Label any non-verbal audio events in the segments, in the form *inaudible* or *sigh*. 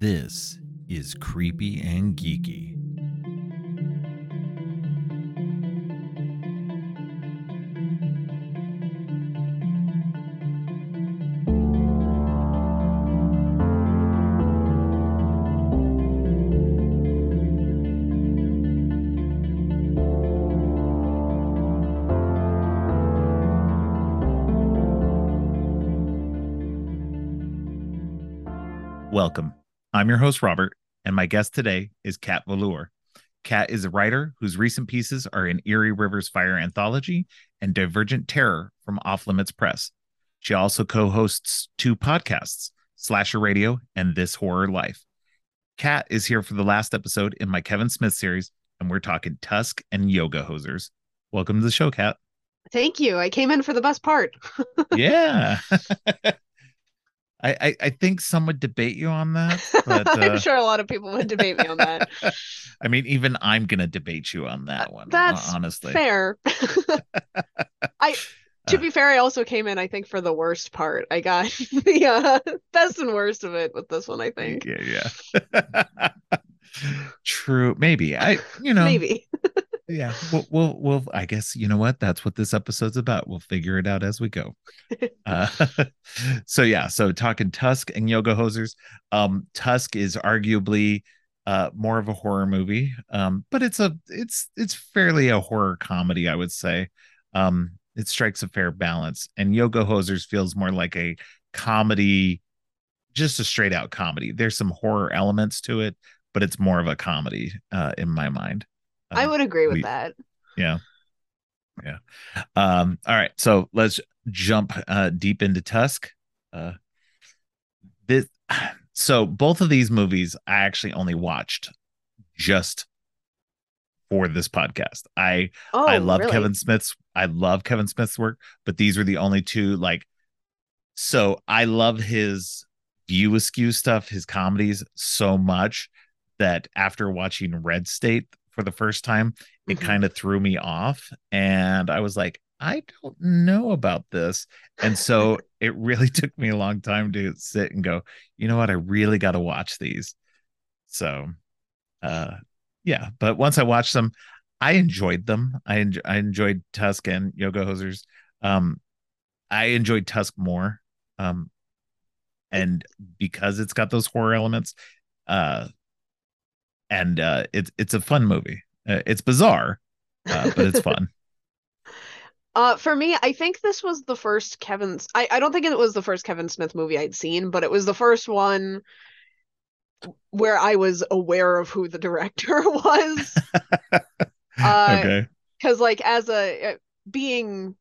This is Creepy and Geeky. Welcome. I'm your host, Robert, and my guest today is Kat Velour. Kat is a writer whose recent pieces are in Erie Rivers Fire Anthology and Divergent Terror from Off Limits Press. She also co hosts two podcasts, Slasher Radio and This Horror Life. Kat is here for the last episode in my Kevin Smith series, and we're talking Tusk and Yoga Hosers. Welcome to the show, Kat. Thank you. I came in for the best part. *laughs* yeah. *laughs* I, I, I think some would debate you on that, but *laughs* uh, I'm sure a lot of people would debate me on that. *laughs* I mean, even I'm gonna debate you on that one. That's honestly fair. *laughs* I to be fair, I also came in, I think, for the worst part. I got the uh, best and worst of it with this one, I think. Yeah, yeah. True. Maybe. I you know Maybe. Yeah. We'll, we'll we'll i guess you know what? That's what this episode's about. We'll figure it out as we go. *laughs* Uh, *laughs* so yeah so talking tusk and yoga hosers um tusk is arguably uh more of a horror movie um but it's a it's it's fairly a horror comedy i would say. Um it strikes a fair balance and yoga hosers feels more like a comedy just a straight out comedy. There's some horror elements to it but it's more of a comedy uh in my mind I um, would agree with we- that. yeah yeah um all right so let's jump uh deep into tusk uh this *sighs* so both of these movies i actually only watched just for this podcast i Oh, i love really? kevin smith's i love kevin smith's work but these were the only two like so i love his view askew stuff his comedies so much that after watching red state for the first time it Mhm. kind of threw me off and i was like i don't know about this. And so *laughs* it really *laughs* took me a long time to sit and go you know what? I really got to watch these. So uh yeah but once i watched them i enjoyed them. I, enj- I enjoyed tusk and yoga hosers. Um i enjoyed tusk more um and because it's got those horror elements uh and uh it's it's a fun movie uh, it's bizarre uh, but it's fun *laughs* Uh, for me, I think this was the first Kevin's. I, I don't think it was the first Kevin Smith movie I'd seen, but it was the first one where I was aware of who the director *laughs* was. *laughs* Uh, okay because like as a uh, being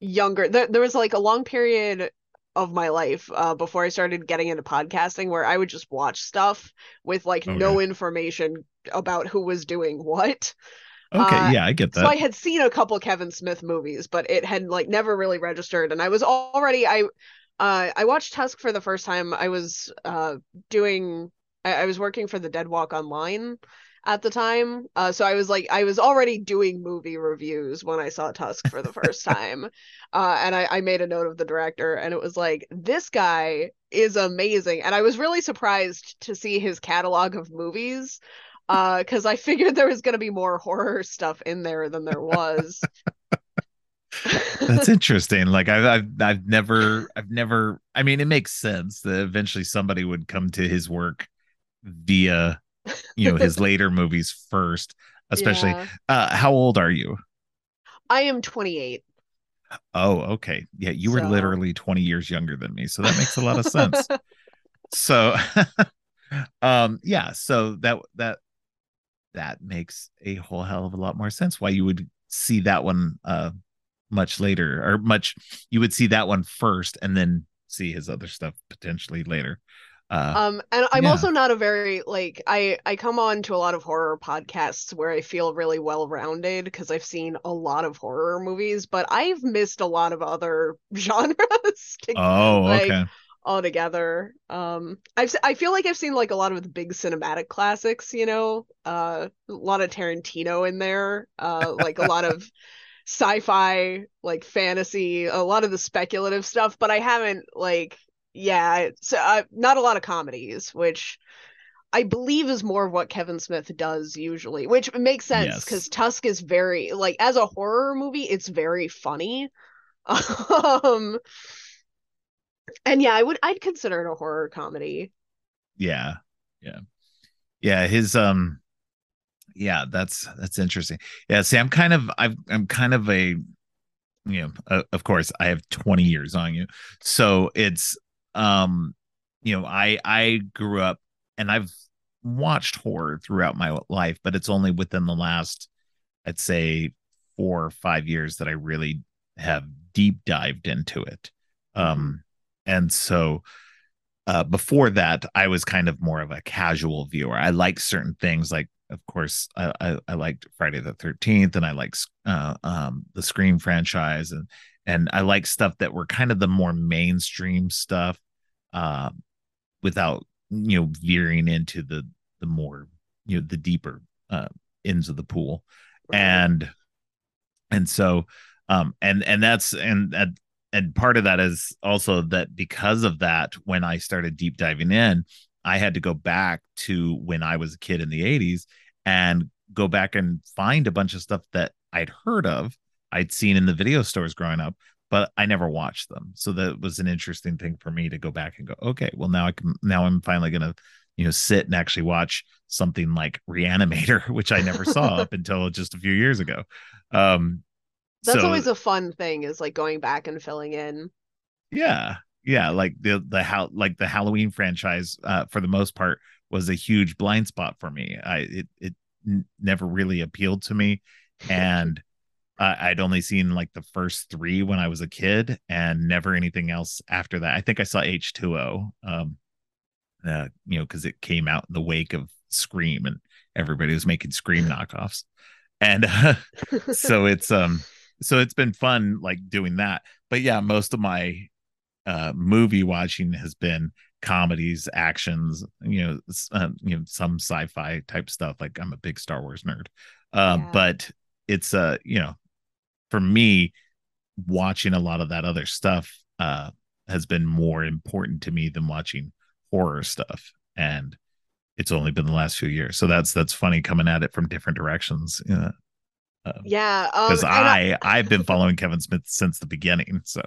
younger there, there was like a long period of my life uh, before I started getting into podcasting where I would just watch stuff with like no information about who was doing what. okay uh, yeah i get that So I had seen a couple Kevin Smith movies, but it had like never really registered. And I was already I uh I watched Tusk for the first time. I was uh doing I, I was working for the Dead Walk Online at the time. Uh so I was like I was already doing movie reviews when I saw Tusk for the first *laughs* time. Uh and I, I made a note of the director and it was like this guy is amazing. And I was really surprised to see his catalog of movies uh because i figured there was going to be more horror stuff in there than there was that's *laughs* interesting like I've, I've i've never i've never i mean it makes sense that eventually somebody would come to his work via you know his *laughs* later movies first especially Yeah. uh how old are you? I am 28 oh okay. Yeah you were literally 20 years younger than me so that makes a lot of sense. *laughs* So *laughs* um yeah so that that that makes a whole hell of a lot more sense why you would see that one uh much later or much you would see that one first and then see his other stuff potentially later uh um and i'm Yeah. also not a very like i i come on to a lot of horror podcasts where i feel really well rounded because i've seen a lot of horror movies but i've missed a lot of other *laughs* genres *laughs* to- oh like, okay. altogether. Um i've i feel like i've seen like a lot of the big cinematic classics you know? Uh a lot of tarantino in there uh like a lot of *laughs* sci-fi like fantasy a lot of the speculative stuff but i haven't like yeah, so uh, not a lot of comedies, which I believe is more of what Kevin Smith does usually, which makes sense because yes. Tusk is very like as a horror movie, it's very funny. *laughs* um, and yeah, I would I'd consider it a horror comedy. Yeah, yeah, yeah. His um, yeah, that's that's interesting. Yeah, see, I'm kind of i I'm kind of a you know, uh, of course, I have 20 years on you, so it's um, you know, I I grew up and I've watched horror throughout my life, but it's only within the last, I'd say, four or five years that I really have deep dived into it. Mm-hmm. Um, and so uh, before that, I was kind of more of a casual viewer. I like certain things, like of course, I, I, I liked Friday the Thirteenth, and I like uh, um, the Scream franchise, and and I like stuff that were kind of the more mainstream stuff, uh, without you know veering into the the more you know the deeper uh, ends of the pool, right. and and so um and and that's and that and part of that is also that because of that when i started deep diving in i had to go back to when i was a kid in the 80s and go back and find a bunch of stuff that i'd heard of i'd seen in the video stores growing up but i never watched them so that was an interesting thing for me to go back and go okay well now i can now i'm finally going to you know sit and actually watch something like reanimator *laughs* which i never saw *laughs* up until just a few years ago um that's so, always a fun thing is like going back and filling in. Yeah. Yeah, like the the how like the Halloween franchise uh for the most part was a huge blind spot for me. I it it n- never really appealed to me *laughs* and uh, I'd only seen like the first 3 when I was a kid and never anything else after that. I think I saw H2O um uh you know cuz it came out in the wake of Scream and everybody was making Scream knockoffs. And uh, *laughs* so it's um so it's been fun like doing that but yeah most of my uh movie watching has been comedies actions you know uh, you know some sci-fi type stuff like i'm a big star wars nerd uh, yeah. but it's uh you know for me watching a lot of that other stuff uh has been more important to me than watching horror stuff and it's only been the last few years so that's that's funny coming at it from different directions you know, um, yeah, because um, I, I have been following Kevin Smith since the beginning. So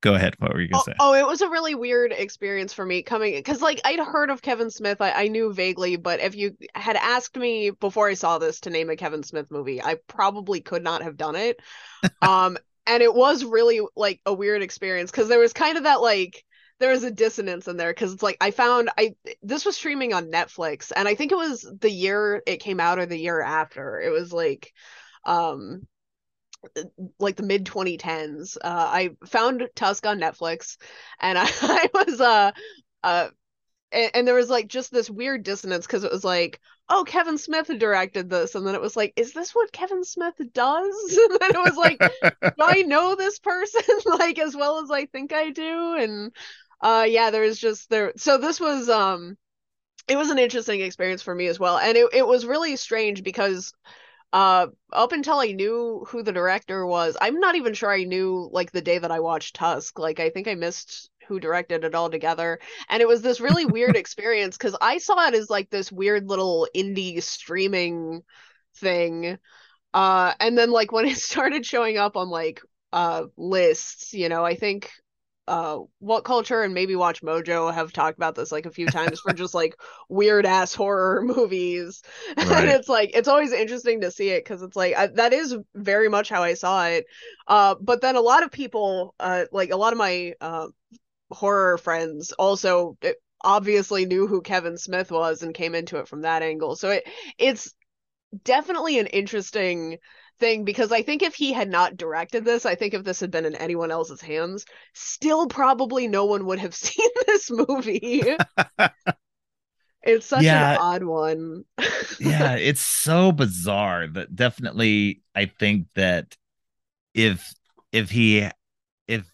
go ahead. What were you gonna oh, say? Oh, it was a really weird experience for me coming because like I'd heard of Kevin Smith, I, I knew vaguely, but if you had asked me before I saw this to name a Kevin Smith movie, I probably could not have done it. *laughs* um, and it was really like a weird experience because there was kind of that like there was a dissonance in there because it's like I found I this was streaming on Netflix and I think it was the year it came out or the year after. It was like um like the mid 2010s. Uh, I found Tusk on Netflix, and I, *laughs* I was uh uh and, and, there was like just this weird dissonance because it was like, oh, Kevin Smith directed this, and then it was like, is this what Kevin Smith does? *laughs* and then it was like, do I *laughs* know this person like as well as I think I do? And uh yeah, there was just there. So this was um, it was an interesting experience for me as well, and it it was really strange because uh up until i knew who the director was i'm not even sure i knew like the day that i watched tusk. Like i think i missed who directed it all together and it was this really weird *laughs* experience because i saw it as like this weird little indie streaming thing. Uh and then like when it *laughs* started showing up on like uh lists you know i think uh WhatCulture and maybe WatchMojo have talked about this like a few times for just like weird ass horror *laughs* movies. *laughs* Right. and it's like it's always interesting to see it because it's like I, that is very much how i saw it. Uh but then a lot of people uh like a lot of my uh horror friends also eh, obviously knew who kevin smith was and came into it from that angle. So it it's definitely an interesting thing because I think if he had not directed this, I think if this had been in anyone else's hands, still probably no one would have *laughs* seen this movie. it's such yeah, an odd one. yeah, *laughs* it's so bizarre that definitely I think that if if he if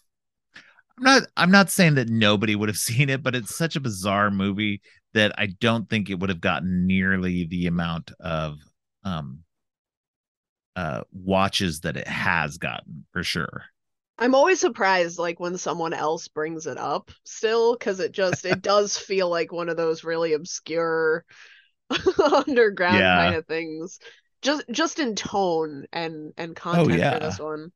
I'm not I'm not saying that nobody would have *laughs* seen it, but it's such a bizarre movie that I don't think it would have gotten nearly the amount of um uh watches that it has gotten for sure I'm always surprised like when someone else brings it up still because it just it *laughs* does feel like one of those really obscure *laughs* underground Yeah. kind of things. Just just in tone and and content Oh, yeah. for this one.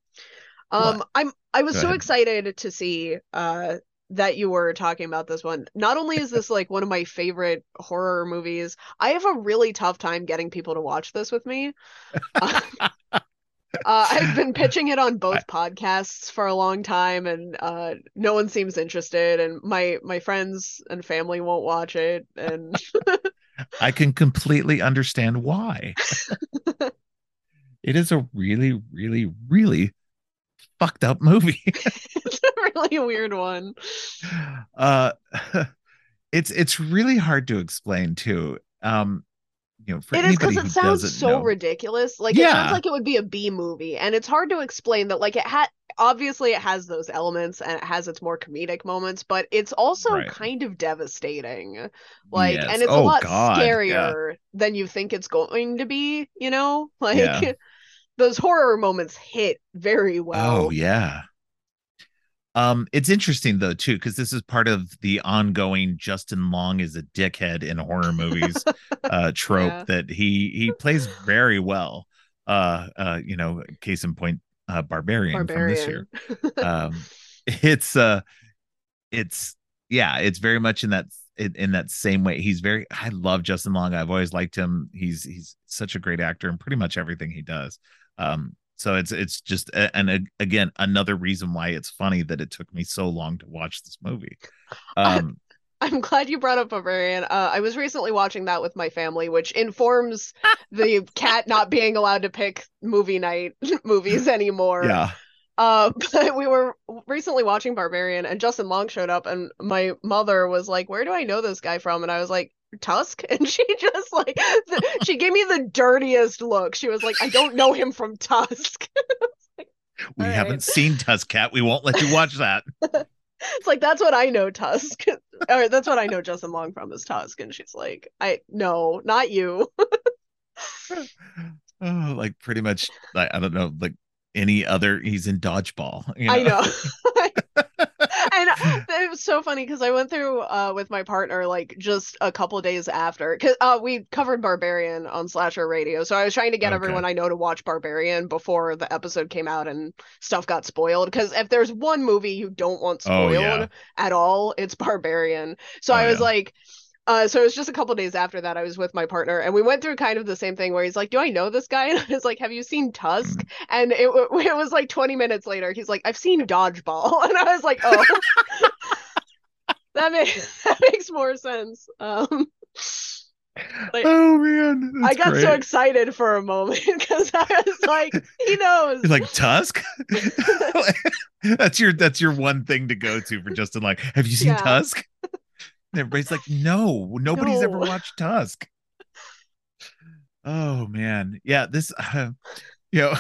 Um I'm I was go so ahead. excited to see uh that you were talking about this one. Not only is this like one of my favorite horror movies, I have a really tough time getting people to watch this with me. *laughs* Uh, I've been pitching it on both podcasts for a long time, and uh, no one seems interested. And my my friends and family won't watch it. And *laughs* I can completely understand why. *laughs* it is a really, really, really fucked up movie. *laughs* *laughs* it's a really weird one. uh *laughs* it's it's really hard to explain too. Um you know, for It is because it sounds so know. ridiculous. Like it Yeah. sounds like it would be a B movie, and it's hard to explain that. Like it had obviously it has those elements and it has its more comedic moments, but it's also Right. kind of devastating. Like, Yes. and it's a Oh, lot God, yeah. scarier than you think it's going to be. You know, like Yeah. Those horror moments hit very well. Oh yeah. Um, it's interesting though too, because this is part of the ongoing Justin Long is a dickhead in horror movies *laughs* uh trope Yeah. that he he plays very well. Uh uh, you know, case in point, uh Barbarian, from this year. Barbarian. *laughs* Um it's uh it's yeah, it's very much in that in, in that same way. He's very I love Justin Long. I've always liked him. He's he's such a great actor in pretty much everything he does. Um so it's it's just and again another reason why it's funny that it took me so long to watch this movie. *laughs* Um I'm glad you brought up Barbarian. Uh, I was recently watching that with my family, which informs *laughs* the Kat not being allowed to pick movie night *laughs* movies anymore. yeah. Uh, but we were recently watching Barbarian, and Justin Long showed up, and my mother was like, "Where do I know this guy from?" And I was like, "Tusk," and she just like the, she gave me the dirtiest look. She was like, "I don't know him from Tusk." *laughs* We All haven't right. seen Tusk Kat. We won't let you watch that. *laughs* It's like that's what I know Tusk. *laughs* Or that's what I know Justin Long from is Tusk. And she's like, I no, not you. oh, like pretty much like, I don't know, like any other he's in dodgeball. You I know. It was so funny because I went through uh with my partner like just a couple days after because uh we covered Barbarian on Slasher Radio, so I was trying to get Okay. everyone I know to watch Barbarian before the episode came out and stuff got spoiled. Because if there's one movie you don't want Oh, spoiled yeah. at all, it's Barbarian. So Oh, I was yeah. like. Uh, so it was just a couple days after that I was with my partner and we went through kind of the same thing where he's like, "Do I know this guy?" *laughs* And I was like, "Have you seen Tusk?" And it *laughs* it was like 20 minutes later. He's like, "I've seen Dodgeball," *laughs* and I was like, "Oh, that makes *laughs* that makes more sense." Um, like, oh man. I got so excited for a moment *laughs* because I was like, "He knows." You're like Tusk. *laughs* that's your that's your one thing to go to for Justin. Like, have you seen Yeah. Tusk? And everybody's like, no, nobody's ever watched Tusk. Oh man, yeah. This, uh, you know,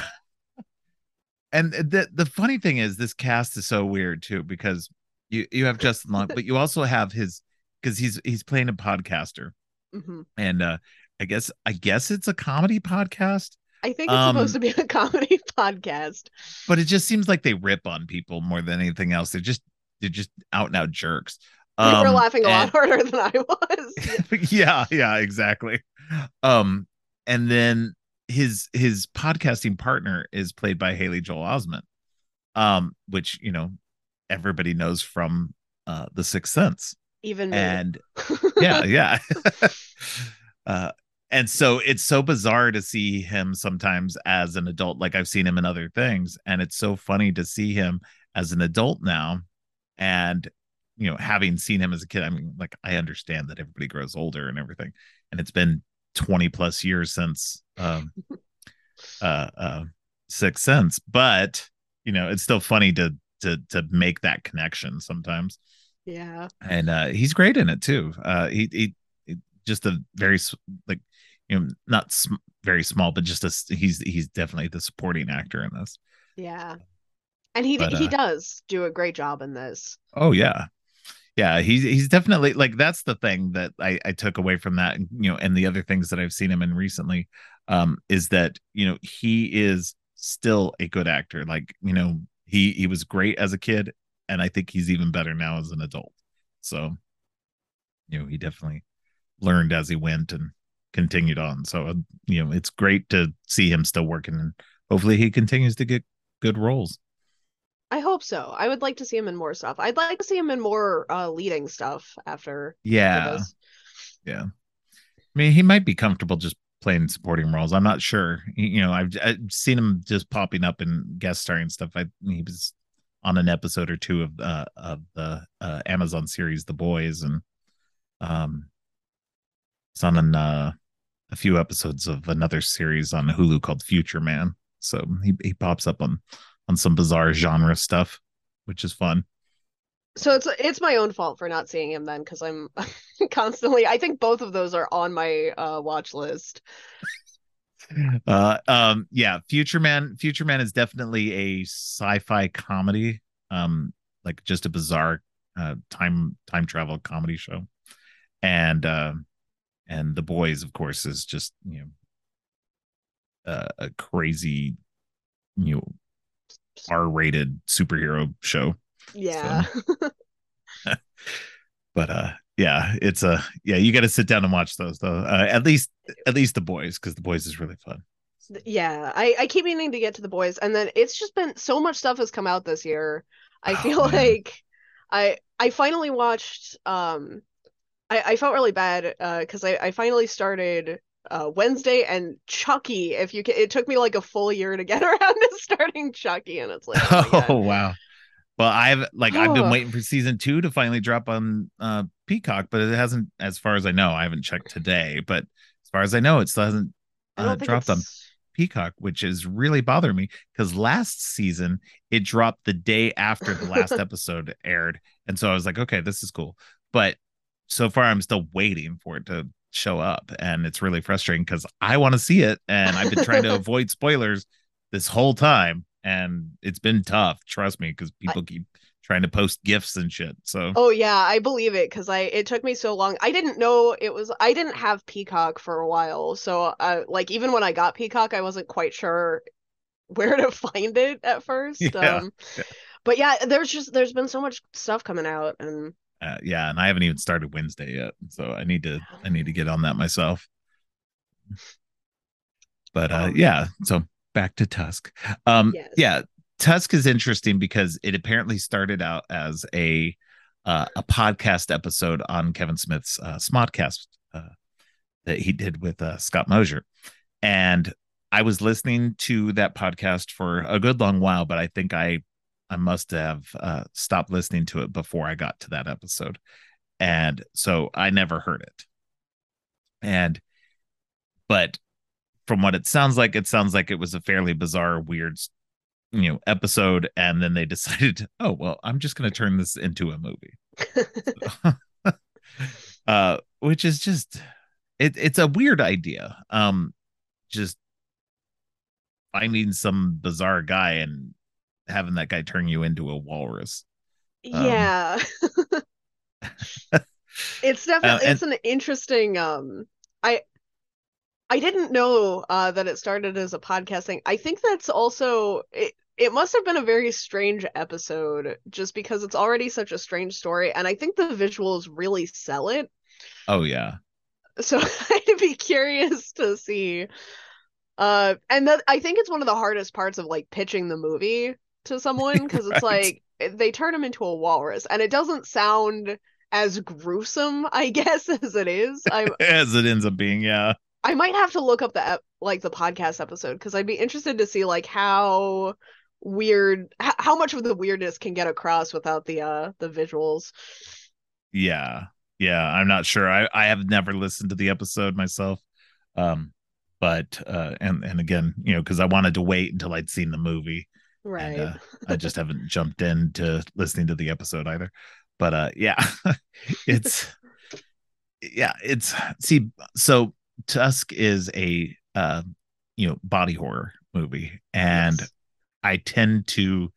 and the the funny thing is, this cast is so weird too because you you have Justin Long, but you *laughs* also have his because he's he's playing a podcaster, Mhm. and uh I guess I guess it's a comedy podcast. I think it's Um, supposed to be a *laughs* comedy podcast. but it just seems like they rip on people more than anything else. They're just they're just out and out jerks. you were Um, laughing a lot harder than I was. *laughs* yeah, yeah, exactly. Um, and then his his podcasting partner is played by Haley Joel Osment, um, which you know everybody knows from uh The Sixth Sense, Even me. and *laughs* yeah, yeah. *laughs* uh, and so it's so bizarre to see him sometimes as an adult. Like I've seen him in other things, and it's so funny to see him as an adult now. And you know, having seen him as a kid, I mean, like I understand that everybody grows older and everything, and it's been 20 plus years since um *laughs* uh uh Sixth Sense, but you know, it's still funny to to to make that connection sometimes yeah. and uh he's great in it too uh he, he he- just a very like you know not sm- very small but just a he's he's definitely the supporting actor in this Yeah. And he But, he uh, does do a great job in this. oh yeah yeah he's he's definitely like that's the thing that i i took away from that you know and the other things that i've seen him in recently um is that you know he is still a good actor like you know he he was great as a kid, and I think he's even better now as an adult. So, you know, he definitely learned as he went and continued on. So, uh, you know, it's great to see him still working, and hopefully, he continues to get good roles. I hope so. I would like to see him in more stuff. I'd like to see him in more uh, leading stuff after. Yeah, after yeah. I mean, he might be comfortable just playing supporting roles. I'm not sure. You know, I've, I've seen him just popping up and guest starring stuff. I he was on an episode or two of uh, of the uh, Amazon series The Boys, and um, it's on an, uh, a few episodes of another series on Hulu called Future Man. So he he pops up on on some bizarre genre stuff, which is fun. So it's it's my own fault for not seeing him then because I'm *laughs* constantly. I think both of those are on my uh, watch list. *laughs* uh um yeah future man future man is definitely a sci-fi comedy um like just a bizarre uh time time travel comedy show and uh and the boys of course is just you know uh, a crazy you know r-rated superhero show yeah. so. *laughs* *laughs* but uh yeah it's a yeah you got to sit down and watch those though. Uh, at least at least the boys because the boys is really fun. Yeah I, I keep meaning to get to the boys and then it's just been so much stuff has come out this year. I oh, feel *laughs* man. like i i finally watched um i i felt really bad uh because I, I finally started uh wednesday and chucky if you can it took me like a full year to get around to starting chucky and it's like oh, oh wow well, I've like oh. I've been waiting for season two to finally drop on uh Peacock, but it hasn't, as far as I know. I haven't checked today, but as far as I know, it still hasn't uh, dropped on Peacock, which is really bothering me because last season it dropped the day after the last *laughs* episode aired, and so I was like, okay, this is cool. But so far, I'm still waiting for it to show up, and it's really frustrating because I want to see it, and I've been trying to *laughs* avoid spoilers this whole time and it's been tough trust me because people I, keep trying to post gifts and shit so oh yeah i believe it because i it took me so long i didn't know it was i didn't have peacock for a while so uh like even when i got peacock i wasn't quite sure where to *laughs* find it at first yeah. um yeah. but yeah there's just there's been so much stuff coming out and uh, yeah and i haven't even started wednesday yet so i need to i need to get on that myself but uh yeah so back to Tusk. Um, yes. yeah, Tusk is interesting because it apparently started out as a uh, a podcast episode on Kevin Smith's uh, Smodcast uh, that he did with uh, Scott Mosier, and I was listening to that podcast for a good long while, but I think I I must have uh, stopped listening to it before I got to that episode, and so I never heard it. And but from what it sounds like, it sounds like it was a fairly bizarre, weird, you know, episode. And then they *laughs* decided, oh well, I'm just going to turn this into a movie, *laughs* *laughs* uh, which is just it, it's a weird idea. Um, just finding some bizarre guy and having that guy turn you into a walrus. Um, yeah. it's definitely uh, and, it's an interesting um I I didn't know uh, that it started as a podcast thing. I think that's also it. It must have been a very strange episode, just because it's already such a strange story, and I think the visuals really sell it. Oh yeah. So *laughs* I'd be curious to see. Uh, and that I think it's one of the hardest parts of like pitching the movie to someone because it's *laughs* right. like they turn him into a walrus, and it doesn't sound as gruesome, I *laughs* guess, as it is. I, as it ends up being, yeah. I might have to look up the like the podcast episode because I'd be interested to see like how weird h- how much of the weirdness can get across without the uh the visuals. Yeah. Yeah, I'm not sure. I I have never listened to the episode myself. Um but uh and and again, you know, cuz I wanted to wait until I'd seen the movie. Right. And, uh, I just haven't jumped into listening to the episode either. But uh yeah. *laughs* it's yeah, it's see so Tusk is a uh, you know body horror movie, and yes. I tend to.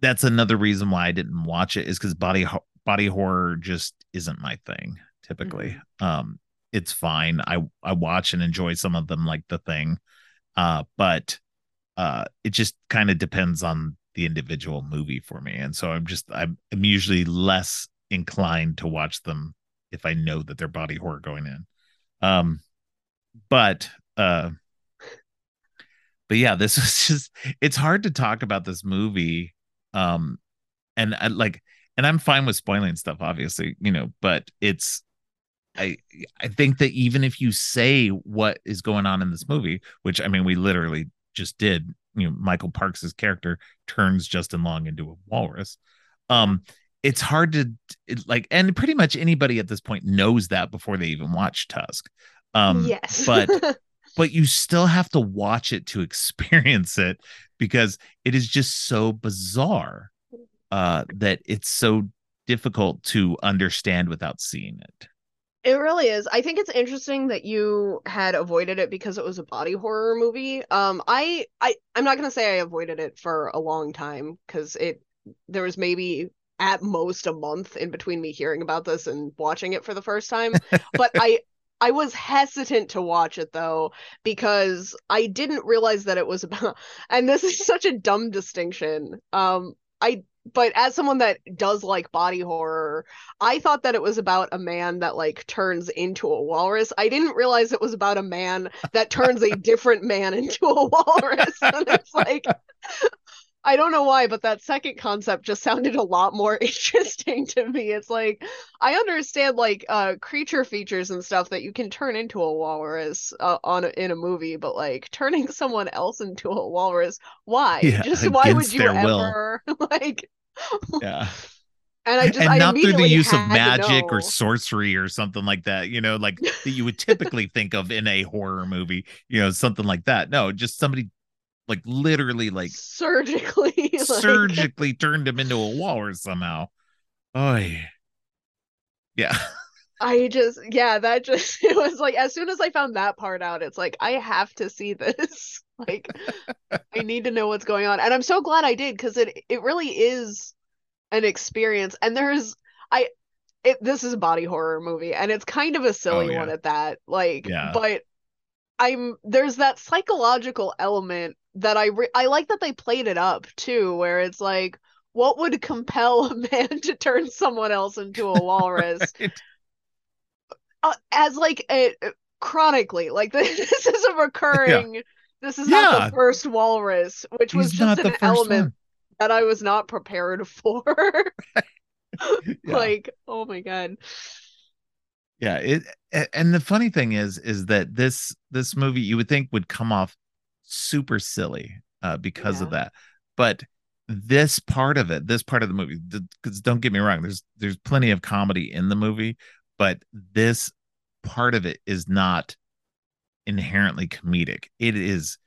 That's another reason why I didn't watch it is because body body horror just isn't my thing typically. Mm-hmm. Um, it's fine. I I watch and enjoy some of them, like The Thing, uh, but uh, it just kind of depends on the individual movie for me and so i'm just i'm, I'm usually less inclined to watch them if i know that they're body horror going in um but uh but yeah this *laughs* was just it's hard to talk about this movie um and I, like and i'm fine with spoiling stuff obviously you know but it's I I think that even if you say what is going on in this movie, which I mean we literally just did, you know, Michael Parks's character turns Justin Long into a walrus. Um, it's hard to it, like, and pretty much anybody at this point knows that before they even watch Tusk. Um, yes, but *laughs* but you still have to watch it to *laughs* experience it because it is just so bizarre uh, that it's so difficult to understand without seeing it. It really is. I think it's interesting that you had avoided it because it was a body horror movie. Um, I, I, I'm not gonna say I avoided it for a long time because it, there was maybe at most a month in between me hearing about this and watching it for the first time. *laughs* but I, I was hesitant to watch it though because I didn't realize that it was about. *laughs* And this is such a dumb distinction. Um, I but as someone that does like body horror, I thought that it was about a man that like turns into a walrus. I didn't realize it was about a man that turns a *laughs* different man into a walrus. and it's like I don't know why, but that second concept just sounded a lot more *laughs* interesting to me. It's like I understand like uh creature features and stuff that you can turn into a walrus uh, on a, in a movie, but like turning *laughs* someone else into a walrus, why? Yeah, just why would you their will. ever *laughs* like Yeah. and I just and I not through the use of magic or sorcery or something like that you know like that you would typically think of in a horror movie you know something like that no just somebody like literally like surgically *laughs* like, surgically turned him into a walrus somehow oh yeah *laughs* I just yeah, that just *laughs* it was like as soon as I found that part out, it's like I have to see this. like I need to know what's going on. And I'm so glad I did because it it really is an experience. And there's I it this is a body horror movie and it's kind of a silly Oh, yeah. one at that. Like Yeah. but I'm there's that psychological element that I re- I like that they played it up too where it's like what would compel a *laughs* man to turn someone else into a walrus? *laughs* Right? uh, as like a chronically like *laughs* this, is a recurring this is not the first walrus which was just not an element one. that i was not prepared for. Yeah. like oh my god. Yeah it and the funny thing is is that this this movie you would think would come off super silly uh because of that. But this part of it this part of the movie because don't get me wrong there's there's plenty of comedy in the movie but this part of it is not inherently comedic. It is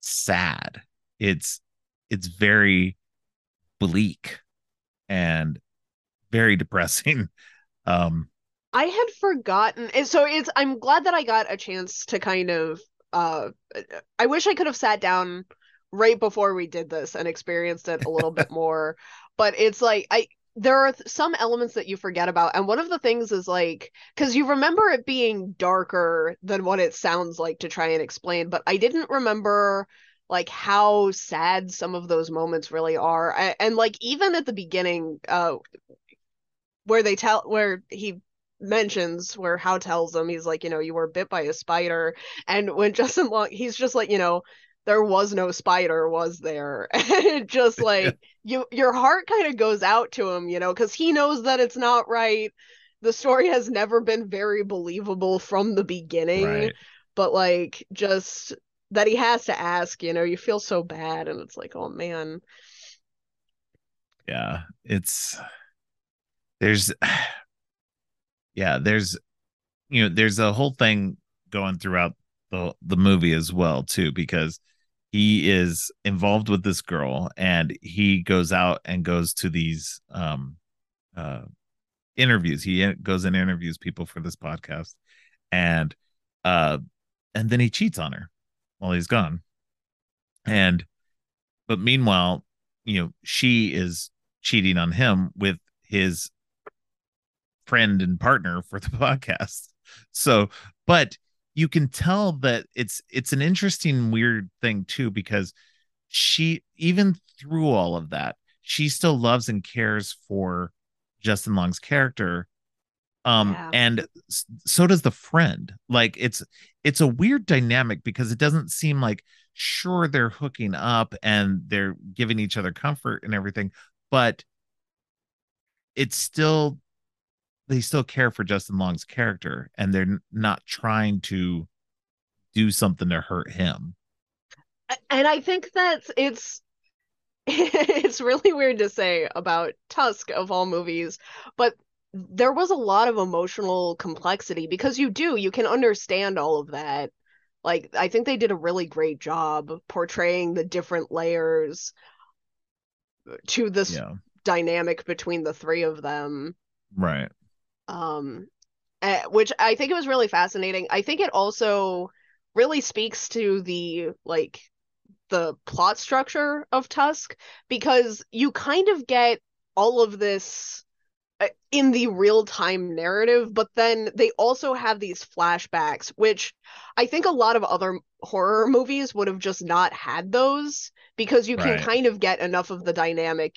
sad. It's it's very bleak and very *laughs* depressing. Um i had forgotten so it's i'm glad that i got a chance to kind of uh i wish i could have sat down right before we did this and experienced it a little bit *laughs* more but it's like i there are th- some elements that you forget about and one of the things is like because you remember it being darker than what it sounds like to try and explain but i didn't remember like how sad some of those moments really are A- and, like even at the beginning uh where they tell where he mentions where Howe tells him he's like, you know, you were bit by a spider, and when *laughs* Justin Long, he's just like, you know, there was no spider, was there? *laughs* And it just *laughs* like you, your heart kind of goes out to him, you know, because he knows that it's not right. The story has never been very believable from the beginning, right. but like just that he has to ask, you know, you feel so bad, and it's like, oh man, yeah it's there's *sighs* yeah there's you know there's a whole thing going throughout the the movie as well too because he is involved with this girl and he goes out and goes to these um uh interviews. He goes and interviews people for this podcast and uh and then he cheats on her while he's gone. And but meanwhile you know she is cheating on him with his friend and partner for the *laughs* podcast so but you can tell that it's it's an interesting weird thing too because she even through all of that, she still loves and cares for Justin Long's character. Um, Yeah. and so does the friend. Like it's it's a weird dynamic because it doesn't seem like sure they're hooking up and they're giving each other comfort and everything, but it's still they still care for Justin Long's character and they're not trying to do something to hurt him. and I think that's it's *laughs* it's really weird to say about Tusk of all movies, but there was a lot of emotional complexity because you do, you can understand all of that. Like I think they did a really great job portraying the different layers to this Yeah. dynamic between the three of them. Right. Um eh, which I think it was really fascinating. I think it also really speaks to the like the plot structure of Tusk because you kind of get all of this in the real-time narrative, but then they also have these flashbacks, which I think a lot of other horror movies would have just not had those because you can Right. kind of get enough of the dynamic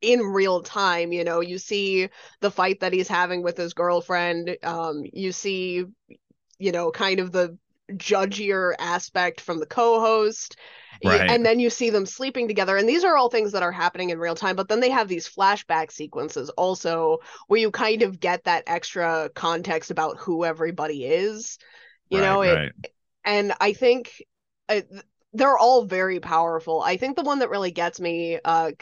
in real time. You know, you see the fight that he's having with his girlfriend. Um, you see, you know, kind of the judgier aspect from the co-host. Right. And then you see them sleeping together. And these are all things that are happening in real time. But then they have these flashback sequences also where you kind of get that extra context about who everybody is. You right, know, it, right. and I think uh, they're all very powerful. I think the one that really gets me, uh,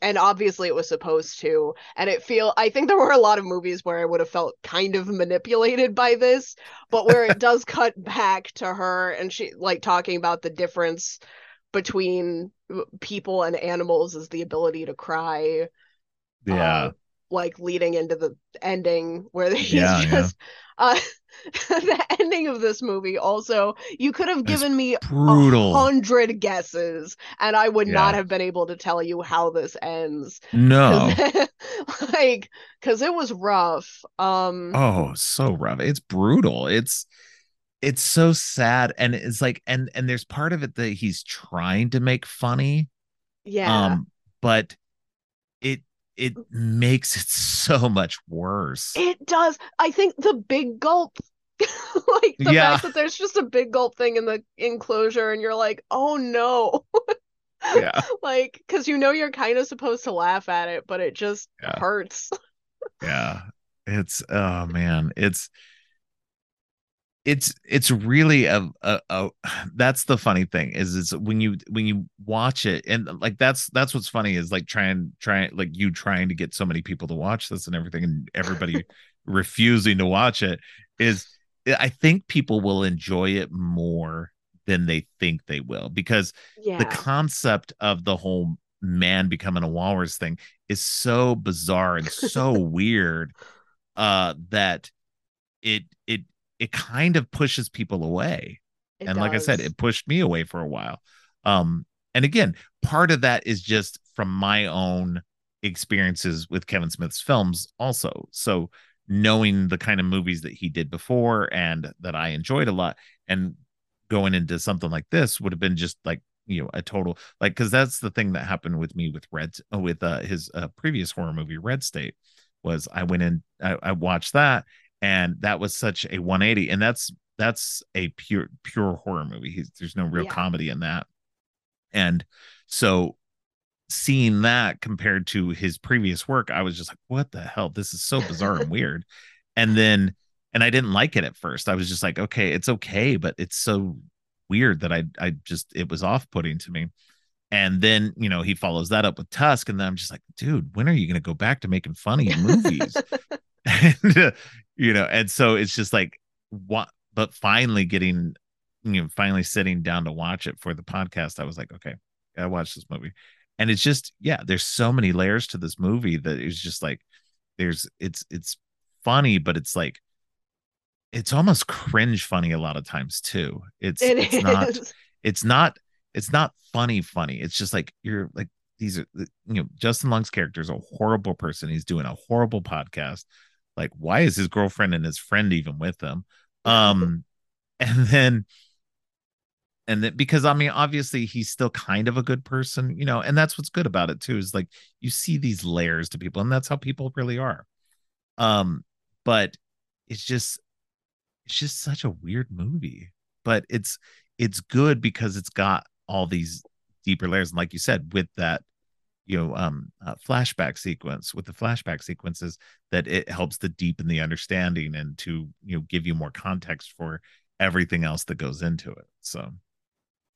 and obviously it was supposed to, and it feel. I think there were a lot of movies where I would have felt kind of manipulated by this, but where it does cut back to her and she like talking about the difference between people and animals is the ability to cry yeah. uh, like leading into the ending where he's *laughs* Yeah, yeah. just uh *laughs* the ending of this movie also you could have given me a brutal. hundred guesses and I would not have been able to tell you how this ends No. 'Cause- *laughs* like because it was rough um Oh, so rough. It's brutal. It's it's so sad and it's like and and there's part of it that he's trying to make funny yeah um but it it makes it so much worse. it does I think the big gulp *laughs* like the Yeah. fact that there's just a big gulp thing in the enclosure and you're like oh no *laughs* yeah. like because you know you're kind of supposed to laugh at it but it just Yeah. hurts *laughs* Yeah. It's oh man, it's it's it's really a, a, a *sighs* that's the funny thing is is when you when you watch it and like that's that's what's funny is like trying trying like you trying to get so many people to watch this and everything and everybody *laughs* refusing to watch it is I think people will enjoy it more than they think they will because yeah. the concept of the whole man becoming a walrus thing is so bizarre and so *laughs* weird uh that it it it kind of pushes people away. It and like i said it pushed me away for a while. Um and again part of that is just from my own experiences with kevin smith's films also. So knowing the kind of movies that he did before and that i enjoyed a lot and going into something like this would have been just like you know a total like because that's the thing that happened with me with red with uh his uh, previous horror movie red state was i went in I, I watched that and that was such a 180 and that's that's a pure pure horror movie. He's, there's no real Yeah. comedy in that. And so seeing that compared to his previous work i was just like what the hell? This is so bizarre and *laughs* weird. And then and i didn't like it at first. I was just like okay it's okay but it's so weird that i i just it was off-putting to me. And then you know he follows that up with tusk and then i'm just like dude when are you going to go back to making funny movies *laughs* *laughs* and you know and so it's just like what but finally getting you know finally sitting down to watch it for the podcast i was like okay gotta watch this movie. And it's just yeah there's so many layers to this movie that it's just like there's it's it's funny but it's like it's almost cringe funny a lot of times too. It's It it's not it's not it's not funny funny. It's just like you're like these are you know justin long's character is a horrible person. He's doing a horrible podcast like why is his girlfriend and his friend even with him um and then and that because I mean, obviously he's still kind of a good person, you know, and that's what's good about it too, is like you see these layers to people, and that's how people really are. Um, but it's just it's just such a weird movie. But it's it's good because it's got all these deeper layers. And like you said, with that, you know, um uh, flashback sequence, with the flashback sequences, that it helps to deepen the understanding and to you know give you more context for everything else that goes into it. So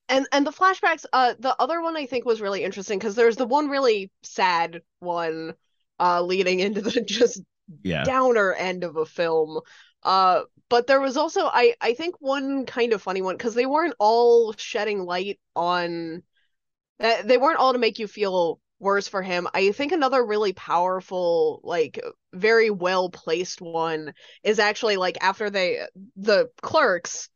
and and the flashbacks uh the other one i think was really interesting because there's the one really sad one uh leading into the *laughs* just yeah downer end of a film uh but there was also i i think one kind of funny one because they weren't all shedding light on uh, they weren't all to make you feel worse for him. I think another really powerful like very well placed one is actually like after they the clerks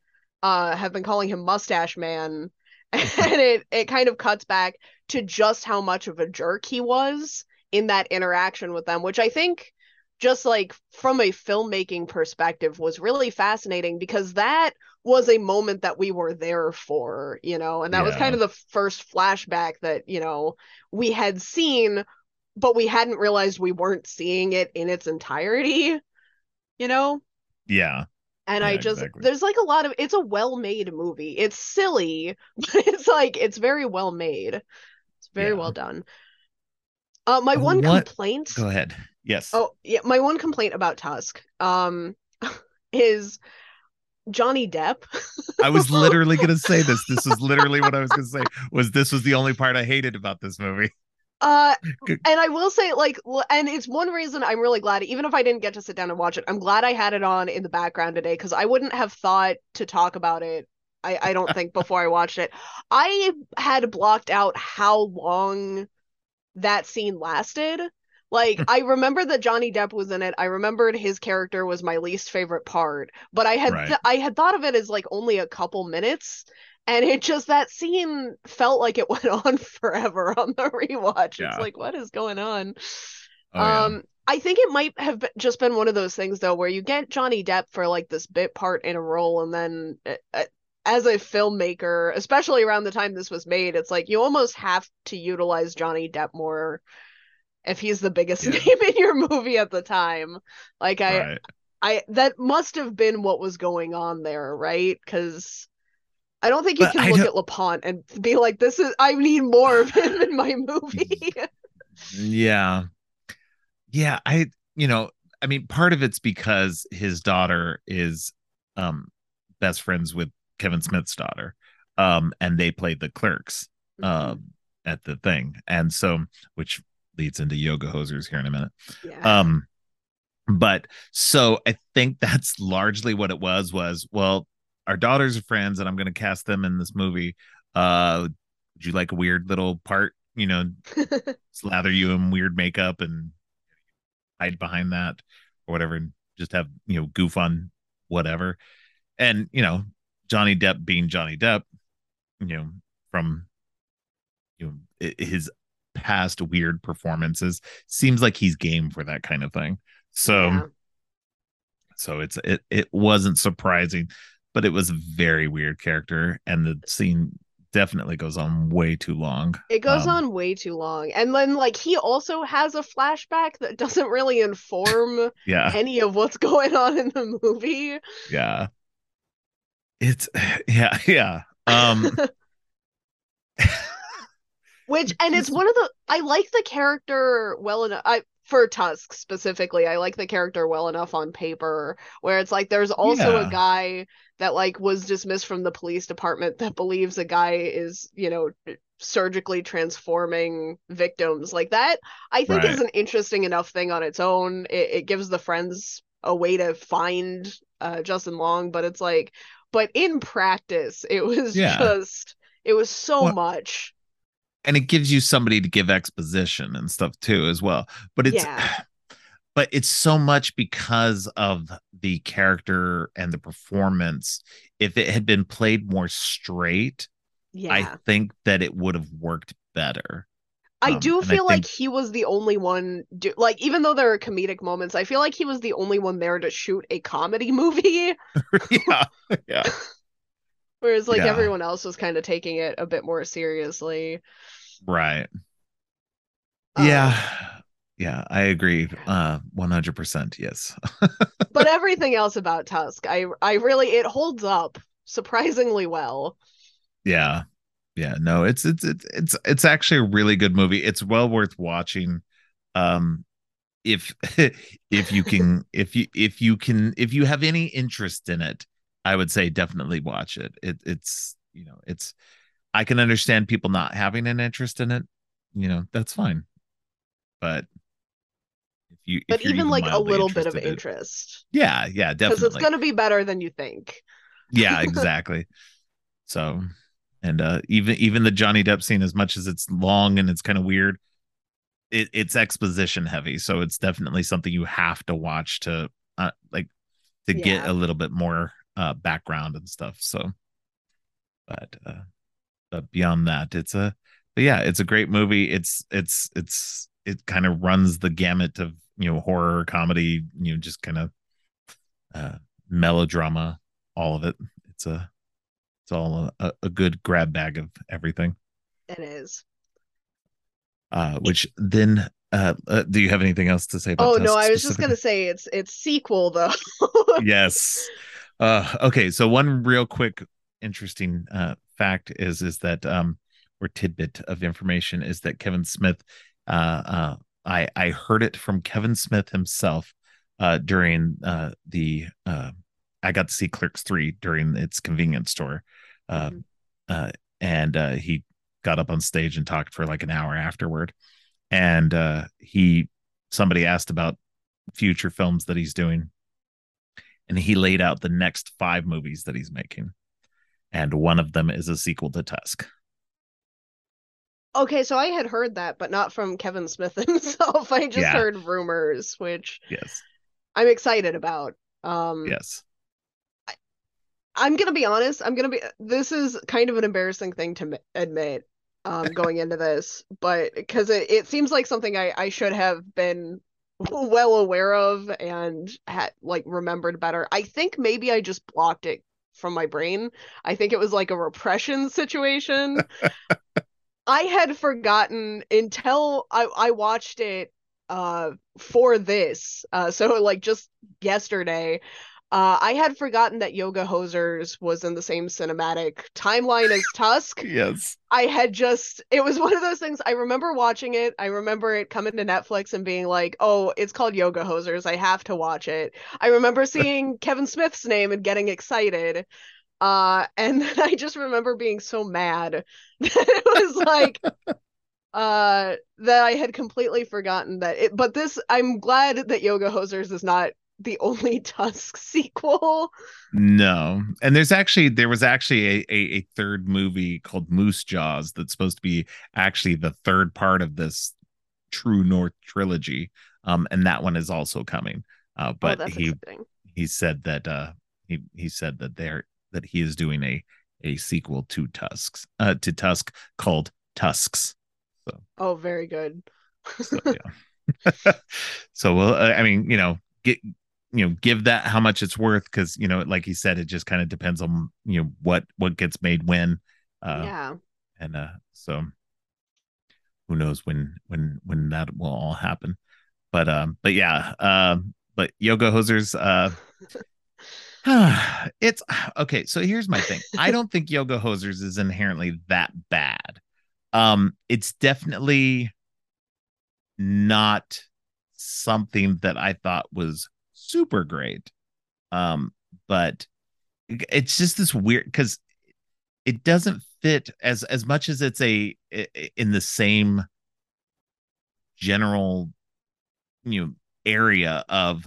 uh have been calling him mustache man *laughs* and it it kind of cuts back to just how much of a jerk he was in that interaction with them which i think just like from a filmmaking perspective was really fascinating because that was a moment that we were there for you know and that yeah. was kind of the first flashback that you know we had seen but we hadn't realized we weren't seeing it in its entirety you know yeah and Yeah, I just exactly. there's like a lot of it's a well-made movie. It's silly, *laughs* but it's like it's very well made. It's very Yeah. well done. Uh, my Uh, one what- complaint. Go ahead. Yes. Oh yeah, my one complaint about Tusk, um, *laughs* is Johnny Depp. I was *laughs* literally going to say this. This is literally what I was going to say. Was this was the only part I hated about this movie? Uh, *laughs* and I will say, like, and it's one reason I'm really glad, even if I didn't get to sit down and watch it, I'm glad I had it on in the background today because I wouldn't have thought to talk about it. I, I don't think before I watched it. I had blocked out how long that scene lasted. Like, *laughs* I remember that Johnny Depp was in it. I remembered his character was my least favorite part, but I had Right. th- I had thought of it as like only a couple minutes. And it just that scene felt like it *laughs* went on forever on the rewatch. Yeah. It's like, what is going on? Oh, yeah. um, I think it might have been, just been one of those things though, where you get Johnny Depp for like this bit part in a role, and then uh, as a filmmaker, especially around the time this was made, it's like you almost have to utilize Johnny Depp more if he's the biggest Yeah. name *laughs* in your movie at the time. Like I, right. I that must have been what was going on there, right? Because I don't think you But can I look don't- at Lapointe and be like, "This is I need more of him in my *laughs* movie." Yeah. Yeah, I you know, I mean part of it's because his daughter is um best friends with Kevin Smith's daughter. Um and they played the clerks Mm-hmm. um at the thing. And so which leads into yoga hosers here in a minute. yeah. Um but so I think *laughs* that's largely what it was was well our daughters are friends and I'm going to cast them in this movie. Uh would you like a weird little part, you know, *laughs* slather you in weird makeup and hide behind that or whatever and just have you know goof on whatever and you know johnny depp being johnny depp you know from you know his past weird performances seems like he's game for that kind of thing so Yeah. so it's it it wasn't surprising but it was a very weird character and the scene definitely goes on way too long It goes Um, on way too long. And then like he also has a flashback that doesn't really inform *laughs* yeah any of what's going on in the movie. yeah it's *sighs* yeah yeah um *laughs* Which and it's one of the I like the character well enough I for Tusk specifically, I like the character well enough on paper where it's like there's also Yeah. a guy that like was dismissed from the police department that believes a guy is, you know, surgically transforming victims. Like that I think is an interesting enough thing on its own. It, it gives the friends a way to find uh Justin Long, but it's like but in practice it was Yeah. just it was so Well, much. And it gives you somebody to give exposition and stuff too as well but it's Yeah. *sighs* but it's so much because of the character and the performance if it had been played more straight Yeah. i think that it would have worked better I Um, do and I feel like he was the only one do like even though there are comedic moments, I feel like he was the only one there to shoot a comedy *laughs* movie. *laughs* yeah yeah Whereas like Yeah. everyone else was kind of taking it a bit more seriously. Right. Um, Yeah. Yeah, I agree. Uh 100%. Yes. *laughs* but everything else about Tusk, I I really it holds up surprisingly well. Yeah. Yeah, no, it's it's it's it's it's actually a really good movie. It's well worth watching. Um if *laughs* if you can if you if you can if you have any interest in it, I would say definitely watch it. It it's, you know, it's I can understand people not having an interest in it. You know, that's fine. But if you if But you're even like a little bit of interested in it- interest. Yeah, yeah, Because it's gonna be better than you think. yeah *laughs* exactly so and uh even even the johnny depp scene as much as it's long and it's kind of weird it, it's exposition heavy so it's definitely something you have to watch to uh, like to get a little bit more uh background and stuff so. But uh but beyond that it's a but yeah it's a great movie. It's it's it's it kind of runs the gamut of you know horror comedy you know just kind of uh melodrama all of it. It's a it's all a, a good grab bag of everything. It is. uh which then uh, uh do you have anything else to say about Oh no, I was just gonna say it's it's sequel though. *laughs* yes uh okay so one real quick interesting uh fact is is that um or tidbit of information is that kevin smith uh uh i i heard it from kevin smith himself uh during uh the uh i got to see clerks 3 during its convenience store uh and uh he got up on stage and talked for like an hour afterward. And uh he somebody asked about future films that he's doing and he laid out the next five movies that he's making and one of them is a sequel to tusk Okay, so I had heard that, but not from Kevin Smith *laughs* himself. I just Yeah. heard rumors, which yes I'm excited about. Um, yes I'm gonna be honest. I'm gonna be. This is kind of an embarrassing thing to m- admit, um, *laughs* going into this, but because it, it seems like something I I should have been *laughs* well aware of and had like remembered better. I think maybe I just blocked it from my brain. I think it was like a repression situation. *laughs* I had forgotten until I I watched it uh for this. Uh so like just yesterday. Uh I had forgotten that Yoga Hosers was in the same cinematic timeline as Tusk. *laughs* yes I had just it was one of those things I remember watching it. I remember it coming to Netflix and being like, "Oh, it's called Yoga Hosers. I have to watch it." I remember *laughs* seeing Kevin Smith's name and getting excited. Uh and then *laughs* I just remember being so mad that it was like uh that I had completely forgotten that it but this I'm glad that Yoga Hosers is not the only *laughs* Tusk sequel. no and there's actually there was actually a, a, a third movie called moose jaws that's supposed to be actually the third part of this true north trilogy um and that one is also coming uh oh, but that's he exciting. he said that uh he he said that they're that he is doing a a sequel to tusks uh to tusk called tusks Oh, very good. so *laughs* yeah *laughs* so well uh, i mean you know get you know give that how much it's worth because you know like he said it just kind of depends on you know what what gets made when uh yeah. and uh so who knows when when when that will all happen. But um but yeah um but yoga hosers uh *sighs* it's *sighs* okay so here's my thing. I don't think yoga hosers is inherently that bad. Um it's definitely not something that i thought was super great um but it's just this weird because it doesn't fit as as much as it's a in the same general you know area of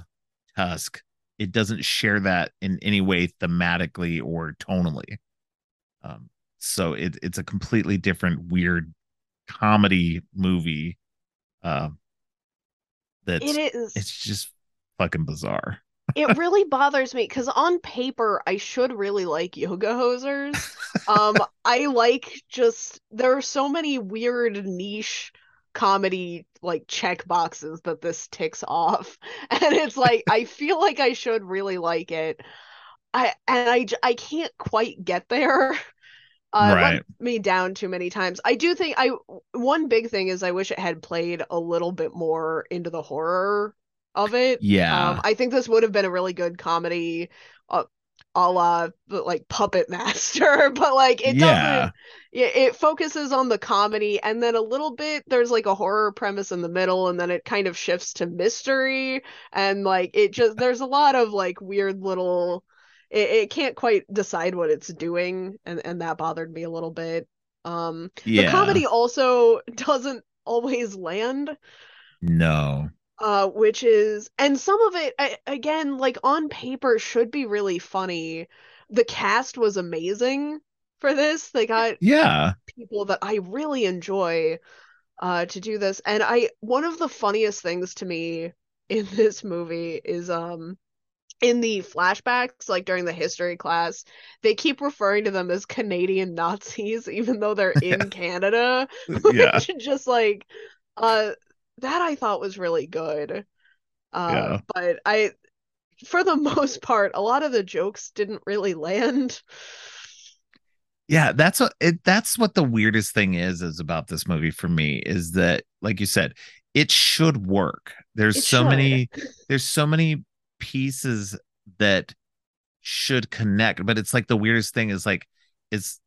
tusk it doesn't share that in any way thematically or tonally um so it, it's a completely different weird comedy movie um that's It is. it's just fucking bizarre it *laughs* really bothers me because on paper I should really like yoga hosers. Um, *laughs* I like just there are so many weird niche comedy like check boxes that this ticks off, *laughs* and it's like I feel like I should really like it. I and I I can't quite get there. Uh, right. let me down too many times. I do think I one big thing is I wish it had played a little bit more into the horror of it. Yeah. Um, I think this would have been a really good comedy. Uh, a la like Puppet *laughs* Master, but like it doesn't. Yeah. It focuses on the comedy, and then a little bit there's like a horror premise in the middle, and then it kind of shifts to mystery, and like it just there's a lot of like weird little. It, it can't quite decide what it's doing, and and that bothered me a little bit. Um, yeah. the comedy also doesn't always land. No uh which is and some of it I, again like on paper should be really funny. The cast was amazing for this. They got yeah. people that i really enjoy uh to do this. And i one of the funniest things to me in *laughs* this movie is um in the flashbacks like during the history class they keep referring to them as canadian nazis even though they're *laughs* in canada yeah. *laughs* just like uh that I thought was really good. Uh, yeah. But I, for the *laughs* most part, a lot of the jokes didn't really land. Yeah, that's what it, that's what the weirdest thing is is about this movie for me is that, like you said, it should work. There's it so should. many, *laughs* there's so many pieces that should connect, but it's like the weirdest thing is like it's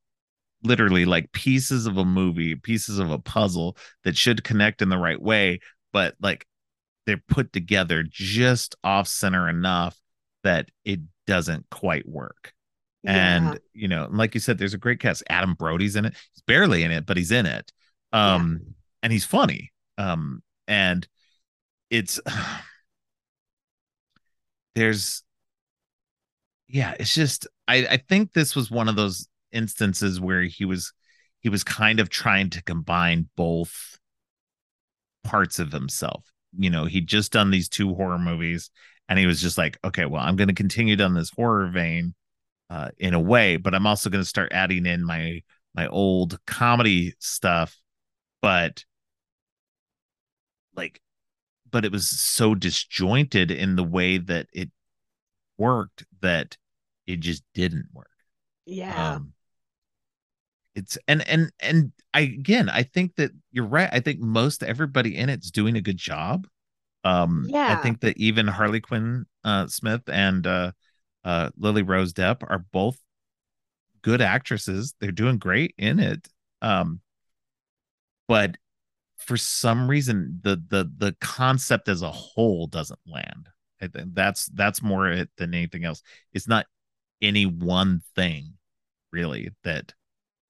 literally like pieces of a movie, pieces of a puzzle that should connect in the right way, but like they're put together just off center enough that it doesn't quite work. Yeah. And you know, like you said, there's a great cast. Adam Brody's in it. He's barely in it, but he's in it. Um, yeah. and he's funny. Um, and it's *sighs* there's yeah, it's just I, I think this was one of those instances where he was he was kind of trying to combine both parts of himself. You know, he'd just done these two horror movies and he was just like, okay, well, I'm going to continue down this horror vein uh, in a way, but I'm also going to start adding in my my old comedy stuff, but like but it was so disjointed in the way that it worked that it just didn't work. Yeah. Um, it's and and and I again I think that you're right. I think most everybody in it's doing a good job. Um yeah. I think that even Harley Quinn uh Smith and uh uh Lily Rose Depp are both good actresses. They're doing great in it. Um but for some reason the the the concept as a whole doesn't land. I think that's that's more it than anything else. It's not any one thing really that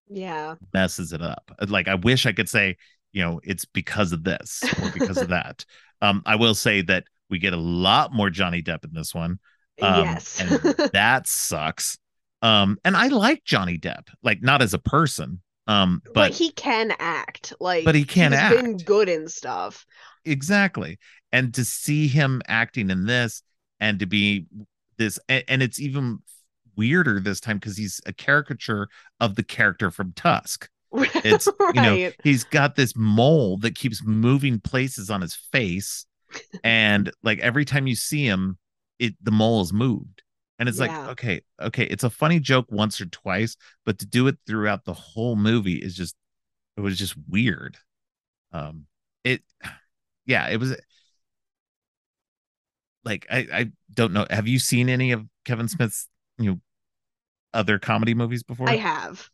yeah. messes it up. Like i wish i could say you know it's because of this or because of *laughs* that. Um i will say that we get a lot more johnny depp in this one um, yes. and *laughs* that sucks. Um and i like johnny depp like not as a person um but, but he can act like but he can act. been good and stuff. Exactly. And to see him acting in this and to be this and, and it's even weirder this time because he's a caricature of the character from Tusk. *laughs* It's right. you know he's got this mole that keeps moving places on his face, and like every time you see him, it the mole is moved, and it's yeah. like okay, okay, it's a funny joke once or twice, but to do it throughout the whole movie is just it was just weird. Um, it, *sighs* yeah, it was like I I don't know. Have you seen any of Kevin Smith's you know other comedy movies before? I have.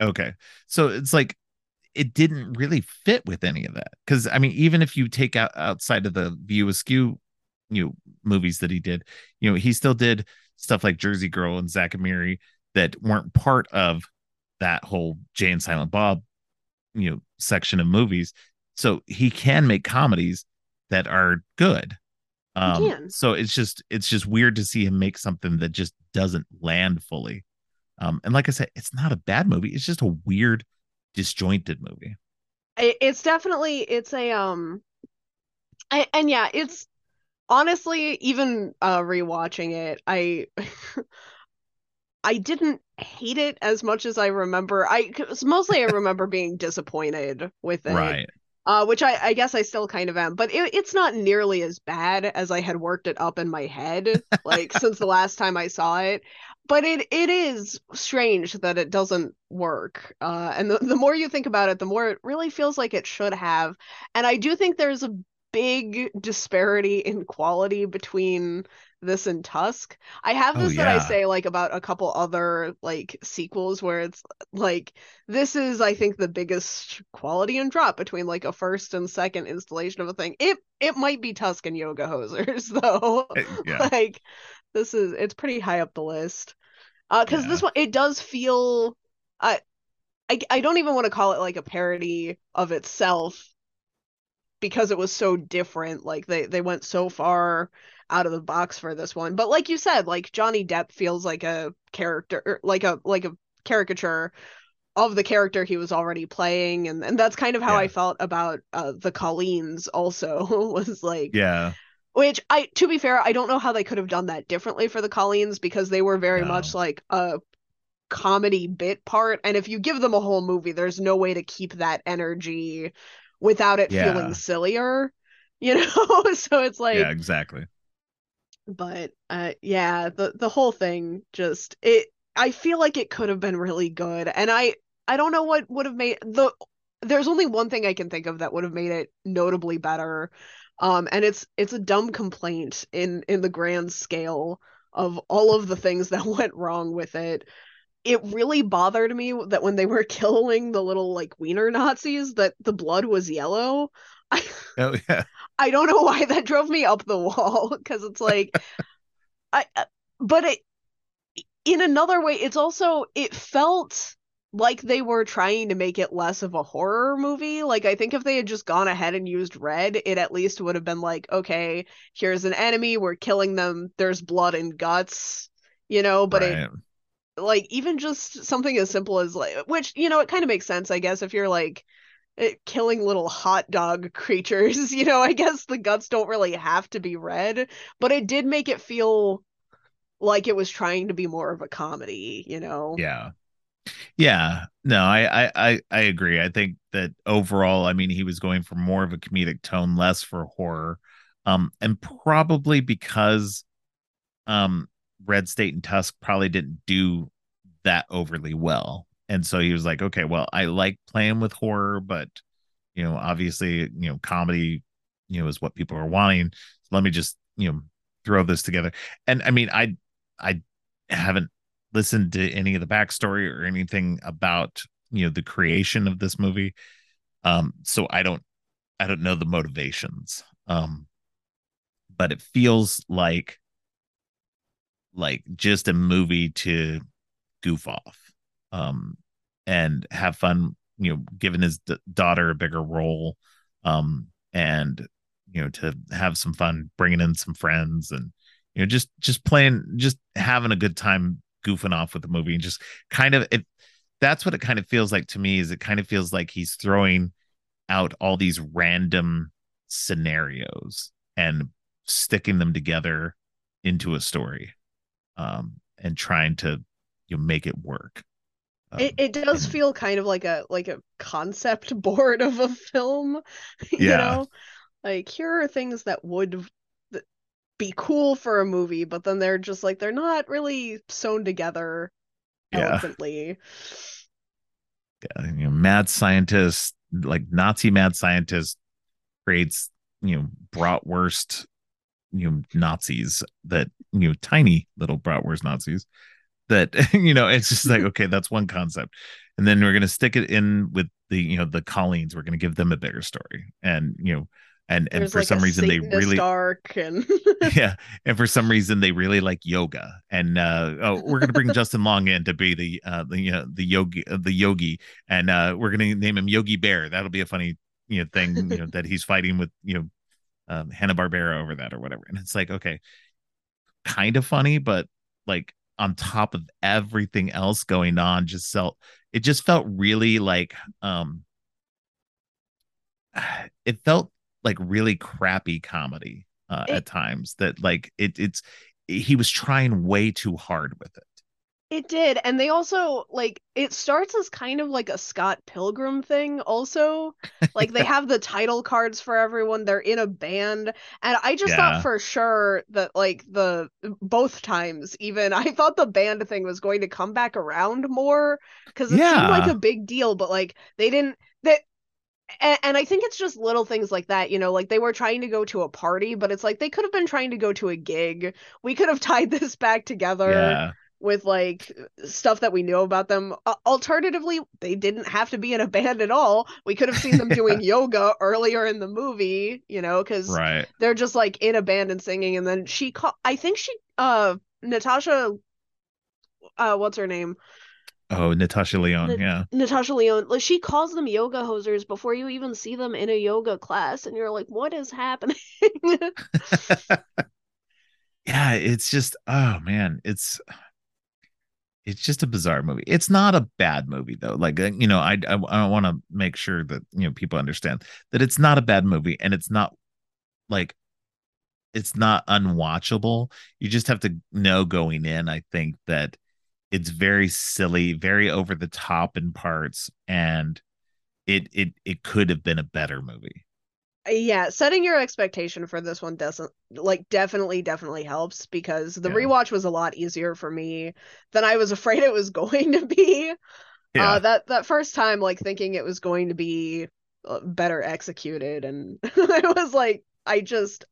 Okay. So it's like it didn't really fit with any of that. Cause I mean, even if you take out outside of the View Askew, you know, movies that he did, you know, he still did stuff like Jersey Girl and Zack and Miri that weren't part of that whole Jay and Silent Bob, you know, section of movies. So he can make comedies that are good. Um, so it's just it's just weird to see him make something that just doesn't land fully. Um, and like I said, it's not a bad movie. It's just a weird, disjointed movie. It's definitely it's a um, and, and yeah, it's honestly even uh rewatching it, I *laughs* I didn't hate it as much as I remember. I mostly I remember being disappointed with it. Right. Uh, which I, I guess I still kind of am, but it, it's not nearly as bad as I had worked it up in my head, like *laughs* since the last time I saw it. But it it is strange that it doesn't work. Uh, and the, the more you think about it, the more it really feels like it should have. And I do think there's a big disparity in quality between this and Tusk. I have Oh this that I say like about a couple other like sequels where it's like this is I think the biggest quality and drop between like a first and second installation of a thing. It it might be Tusk and Yoga Hosers *laughs* though. Eh, Yeah. like this is it's pretty high up the list. Uh, because Yeah. this one it does feel I I I don't even want to call it like a parody of itself because it was so different. Like they they went so far out of the box for this one. But like you said, like Johnny Depp feels like a character er, like a like a caricature of the character he was already playing and and that's kind of how Yeah. I felt about uh the Colleens also *laughs* was like Yeah. Which I to be fair, I don't know how they could have done that differently for the Colleens because they were very No. much like a comedy bit part and if you give them a whole movie, there's no way to keep that energy without it Yeah. feeling sillier. *laughs* You know? *laughs* so it's like yeah, exactly. but uh yeah the the whole thing just it i feel like it could have been really good and i i don't know what would have made the there's only one thing i can think of that would have made it notably better um and it's it's a dumb complaint in in the grand scale of all of the things *laughs* that went wrong with it it really bothered me that when they were *laughs* killing the little like wiener nazis that the blood was yellow I, *laughs* Oh yeah. I don't know why that drove me up the wall because it's like I uh, but it in another way it's also it felt like they were trying to make it less of a horror movie. Like I think if they had just gone ahead and used red, it at least would have been like, okay, here's an enemy, we're killing them, there's blood and guts, you know, but it like even just something as simple as like which you know it kind of makes sense i guess if you're like eh, killing little hot dog *laughs* creatures you know i guess the guts don't really have to be red but it did make it feel like it was trying to be more of a comedy you know Yeah. Yeah. No, I, I I agree. I think that overall, I mean, he was going for more of a comedic tone, less for horror. Um, and probably because um Red State and Tusk probably didn't do that overly well. And so he was like, okay, well, I like playing with horror, but you know, obviously, you know, comedy, you know, is what people are wanting. So let me just, you know, throw this together. And I mean, I I haven't listened to any of the backstory or anything about, you know, the creation of this movie. Um, so I don't I don't know the motivations. Um, but it feels like like just a movie to goof off um and have fun you know giving his d- daughter a bigger role um and you know to have some fun bringing in some friends and you know just just playing just having a good time goofing off with the movie and just kind of it that's what it kind of feels like to me is it kind of feels like he's throwing out all these random scenarios and sticking them together into a story um and trying to you know, make it work um, it, it does and- feel kind of like a like a concept *laughs* board of a film *laughs* you Yeah. know like here are things that would be cool for a movie but then they're just like they're not really sewn together Yeah. eloquently uh, you know, mad scientist, like Nazi mad scientist, creates you know bratwurst, you know Nazis that you know tiny little bratwurst Nazis that *laughs* you know it's just like *laughs* okay that's one concept, and then we're gonna stick it in with the you know the Colleens. We're gonna give them a bigger story, and you know. And, and There's for like some reason they really arc and *laughs* *laughs* yeah and for some reason they really like yoga. And uh oh we're gonna bring *laughs* justin long in to be the uh the you know the yogi uh, the yogi. And uh we're gonna name him yogi bear. That'll be a funny you know thing you know that he's fighting with you know um hanna barbera over that or whatever. And it's like okay kind of funny but like on top of everything else going on just felt it just felt really like um *sighs* it felt like really crappy comedy uh, It- at times that like it it's he was trying way too hard with it It did. And they also like it starts as kind of like a Scott Pilgrim thing also. Like they have the title cards for everyone. They're in a band. And I just Yeah. thought for sure that like the both times even I thought the band thing was going to come back around more because it seemed like a big deal, but like they didn't that and, and I think it's just little things like that, you know, like they were trying to go to a party, but it's like they could have been trying to go to a gig. We could have *laughs* tied this back together Yeah. with like stuff that we know about them. Uh, alternatively, they didn't have to be in a band at all. We could have seen them *laughs* doing yoga earlier in the movie, you know, because Right. they're just like in a band and singing. And then she called, I think she, uh, Natasha, uh, what's her name? Oh, Natasha Lyonne. The- Yeah. Natasha Lyonne, like she calls them yoga hosers before you even see them in a yoga class, and you're like, what is happening? *laughs* yeah. It's just, oh man, it's it's just a bizarre movie. It's not a bad movie though. Like uh, you know, I I, I want to make sure that you know people understand that it's not a bad movie, and it's not like it's not unwatchable. You just have to know going in. I think that it's very silly, very over the top in parts, and it it it could have been a better movie. yeah, setting your expectation for this one doesn't like definitely definitely helps because the Yeah. rewatch was a lot easier for me than I was afraid it was *laughs* going to be. Yeah, Uh, that that first time, like thinking it was going to be uh, better executed, and *laughs* I was like, I just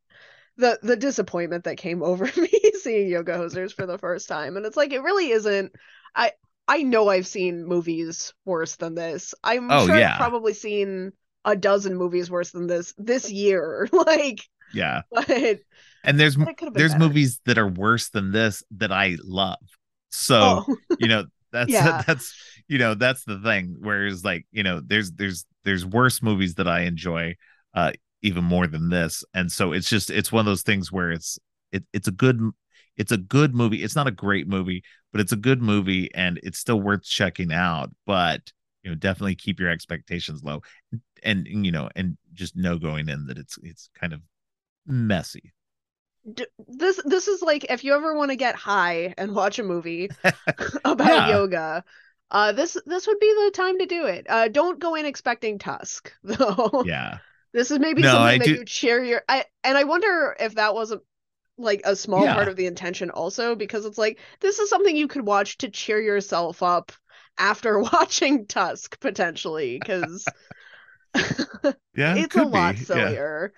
the the disappointment that came *laughs* over me *laughs* seeing Yoga Hosers for the first time, and it's like it really isn't. I I know I've seen movies worse than this. I'm Oh, sure yeah. I've probably seen a dozen movies worse than this this year. *laughs* like, yeah. but And there's it could have been there's better. movies that are worse than this that I love. So Oh, you know that's Yeah. that's you know that's the thing. Whereas like you know there's there's there's worse movies that I enjoy uh even more than this, and so it's just it's one of those things where it's it it's a good it's a good movie. It's not a great movie, but it's a good movie and it's still worth checking out. But you know definitely keep your expectations low, and you know and just know going in that it's it's kind of messy. this this is like if you ever want to get high and watch a movie *laughs* *laughs* about Yeah. yoga uh this this would be the time to do it uh don't go in expecting tusk *laughs* though Yeah. This is maybe No, something I that do- you cheer your I and i wonder if that wasn't like a small Yeah. part of the intention also because it's like this is something you could watch to cheer yourself up after *laughs* watching tusk potentially because *laughs* Yeah. it it's a lot be. Yeah. sillier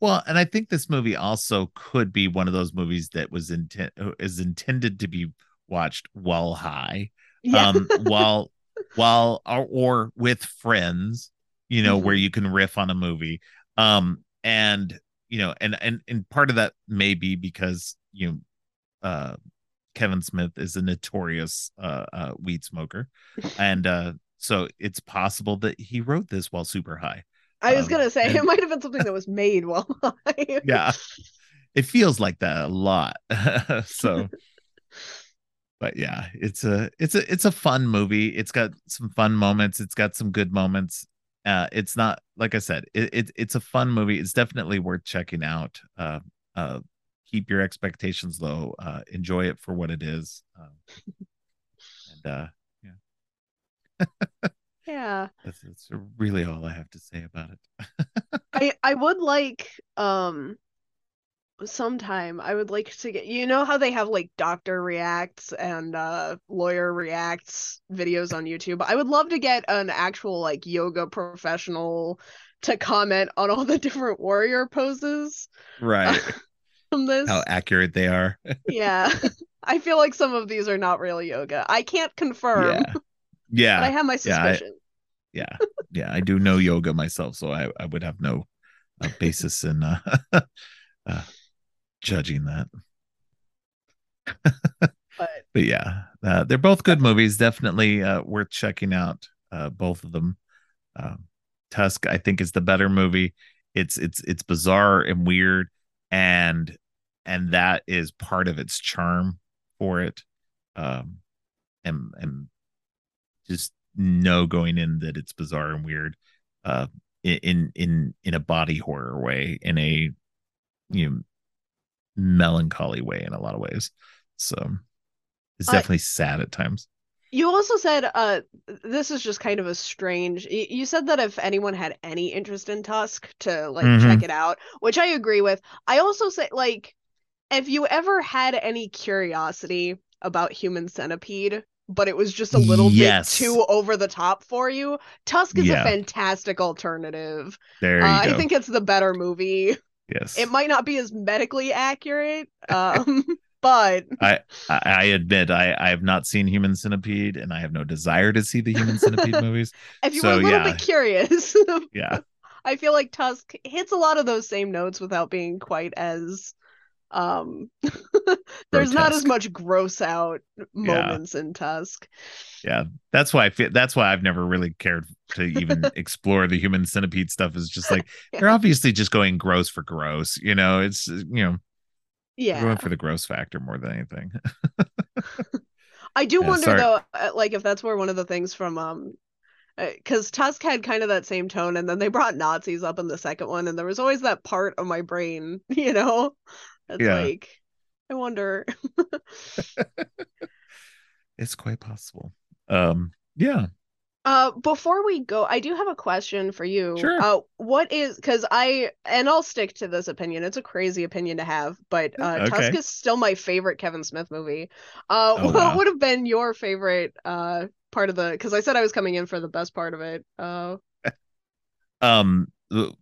Well, and I think this movie also could be one of those movies that was intent is intended to be watched while high, yeah um, *laughs* while while or, or with friends, you know, where Mhm. you can riff on a movie, um, and you know, and and and part of that may be because you know, uh, Kevin Smith is a notorious uh, uh weed smoker, *laughs* and uh, so it's possible that he wrote this while super high. I was Um, gonna say it might have been something that was made while *laughs* high. yeah. It feels like that a lot. *laughs* So but yeah it's a it's a it's a fun movie. It's got some fun moments. It's got some good moments uh it's not like i said it, it it's a fun movie. It's definitely worth checking out. Uh uh keep your expectations low. Uh enjoy it for what it is. Um, and uh yeah. *laughs* That's, that's really all i have to say about it. *laughs* I I would like um sometime I would like to get you know how they have like doctor reacts and uh lawyer reacts videos on YouTube. I would love to get an actual like yoga professional to comment on all the different warrior poses right *laughs* from this. how accurate they are Yeah. *laughs* *laughs* I feel like some of these are not real yoga. I can't confirm, yeah yeah but I have my Yeah, I- suspicion. yeah yeah i do know yoga myself so i, I would have no uh, basis in uh, uh judging that. *laughs* But *laughs* but yeah uh, they're both good movies. Definitely uh worth checking out uh both of them. Um tusk i think is the better movie. It's it's it's bizarre and weird and and that is part of its charm for it. Um and and just know going in that it's bizarre and weird uh in in in a body horror way in a you know melancholy way in a lot of ways so Uh, definitely sad at times. You also said uh this is just kind of a strange you said that if anyone had any interest in Tusk to like Mhm. check it out, which I agree with. I also say like if you ever had any curiosity about Human Centipede, but it was just a little Yes. bit too over the top for you, Tusk is Yeah. a fantastic alternative. There Uh. I think it's the better movie. Yes. It might not be as medically accurate, um, *laughs* but I, I admit I, I have not seen Human Centipede and I have no desire to see the Human Centipede *laughs* movies. if you So, were a little yeah. bit curious, *laughs* Yeah. I feel like Tusk hits a lot of those same notes without being quite as um *laughs* there's not as much gross out moments in Tusk. Yeah. That's why I feel that's why I've never really cared to even *laughs* explore the human centipede stuff is just like *laughs* they're obviously just going gross for gross. You know, it's you know, Yeah. going for the gross factor more than anything. I do Yeah, wonder sorry. though uh, like if that's where one of the things from um because Tusk had kind of that same tone, and then they brought Nazis up in the second one, and there was always that part of my brain, you know, that's Yeah. like, I wonder. *laughs* It's quite possible. Um yeah. Uh, before we go, I do have a question for you. Sure. Uh, what is because I and I'll stick to this opinion. It's a crazy opinion to have, but uh, Okay. Tusk is still my favorite Kevin Smith movie. Uh, Oh, *laughs* what wow. would have been your favorite uh part of the? Because I said I was coming in for the best part of it. Uh, *laughs* Um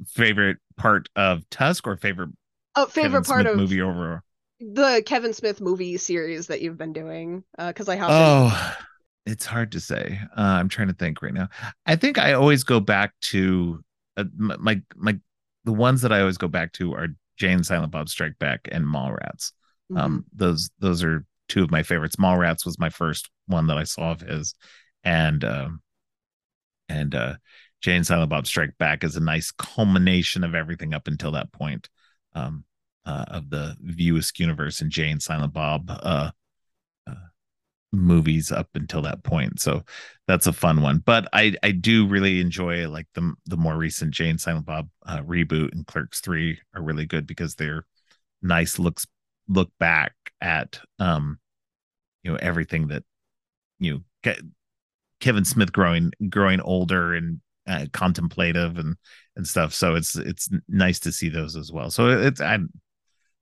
favorite part of Tusk or favorite oh, favorite Kevin part Smith of movie overall? the Kevin Smith movie series that you've been doing. Uh, because I have. Oh, it's hard to say. Uh, I'm trying to think right now. I think I always go back to uh, my, my my the ones that I always go back to are Jay and Silent Bob Strike Back and Mallrats. Mm-hmm. Um, those those are two of my favorites. Mallrats was my first one that I saw of his, and um, and uh, Jay and Silent Bob Strike Back is a nice culmination of everything up until that point. Um, uh, of the View Askew universe and Jay and Silent Bob uh, uh, movies up until that point. So that's a fun one. But I I do really enjoy like the the more recent Jay and Silent Bob uh, reboot and Clerks Three are really good because they're nice looks look back at um you know everything that you know Ke- Kevin Smith growing growing older and uh, contemplative and and stuff. So it's it's nice to see those as well. So it's I'm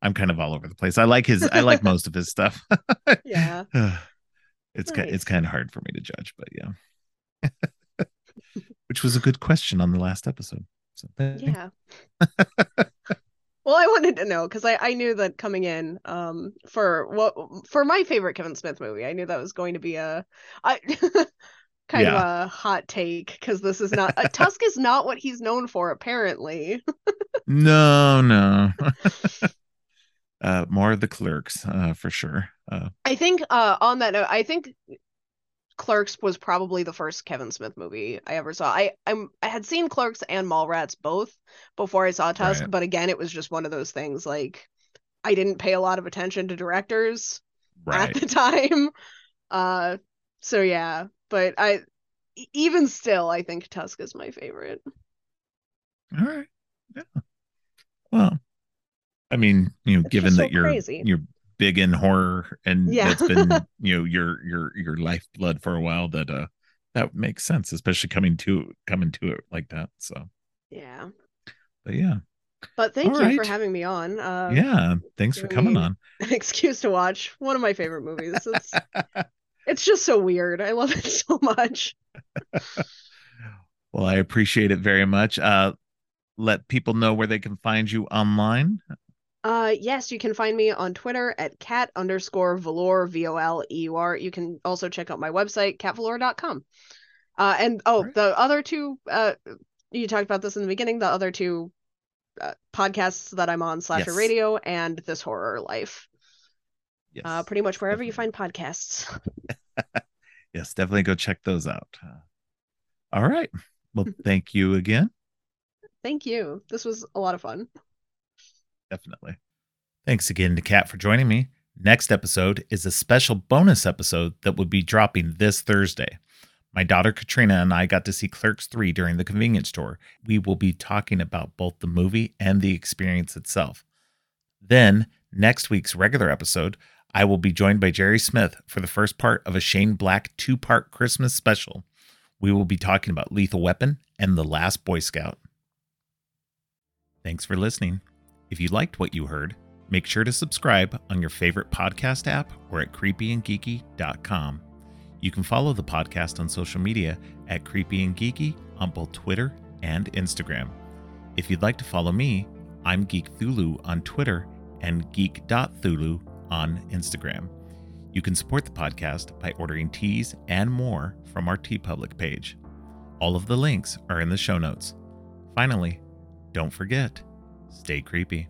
I'm kind of all over the place. I like his I like *laughs* most of his stuff. yeah. *laughs* it's Nice. it's kind of hard for me to judge, but yeah. *laughs* Which was a good question on the last episode. So Yeah. Well, I wanted to know because I, I knew that coming in um for what for my favorite Kevin Smith movie, I knew that was going to be a I kind of a hot take because this is not uh, Tusk is not what he's known for apparently. No, no. *laughs* *laughs* uh more of the clerks, uh for sure. Uh I think uh on that note, I think Clerks was probably the first Kevin Smith movie I ever saw. I I'm I had seen Clerks and Mallrats both before I saw Tusk, Right. but again, it was just one of those things like I didn't pay a lot of attention to directors. right. at the *laughs* time. Uh, so yeah, but I even still, I think Tusk is my favorite. All right. Yeah. Well, I mean, you know, It's given just that so you're crazy. you're big in horror and Yeah. that's been, *laughs* you know, your your your lifeblood for a while, that uh that makes sense, especially coming to coming to it like that. So, Yeah, but yeah, but thank All you for having me on. Uh, yeah. Thanks for coming on. *laughs* an excuse to watch one of my favorite movies. *laughs* It's just so weird. I love it *laughs* so much. Well, I appreciate it very much. Uh, let people know where they can find you online. Uh, yes, you can find me on Twitter at cat underscore velour v o l e u r. You can also check out my website catvelour.com. Uh, and oh, Right. the other two uh, you talked about this in the beginning. The other two uh, podcasts that I'm on, Slasher Yes. Radio and This Horror Life. Yes, Uh, pretty much wherever you find podcasts. *laughs* yes, definitely go check those out. Uh, all right. Well, *laughs* thank you again. Thank you. This was a lot of fun. Definitely. Thanks again to Kat for joining me. Next episode is a special bonus episode that will be dropping this Thursday. My daughter Katrina and I got to see Clerks 3 during the convenience store. We will be talking about both the movie and the experience itself. Then, next week's regular episode, I will be joined by Jerry Smith for the first part of a Shane Black two part Christmas special. We will be talking about Lethal Weapon and The Last Boy Scout. Thanks for listening. If you liked what you heard, make sure to subscribe on your favorite podcast app or at creepyandgeeky.com. You can follow the podcast on social media at Creepy and Geeky on both Twitter and Instagram. If you'd like to follow me, I'm Geek Thulu on Twitter and geek.thulu on Instagram. You can support the podcast by ordering teas and more from our TeePublic page. All of the links are in the show notes. Finally, don't forget, stay creepy.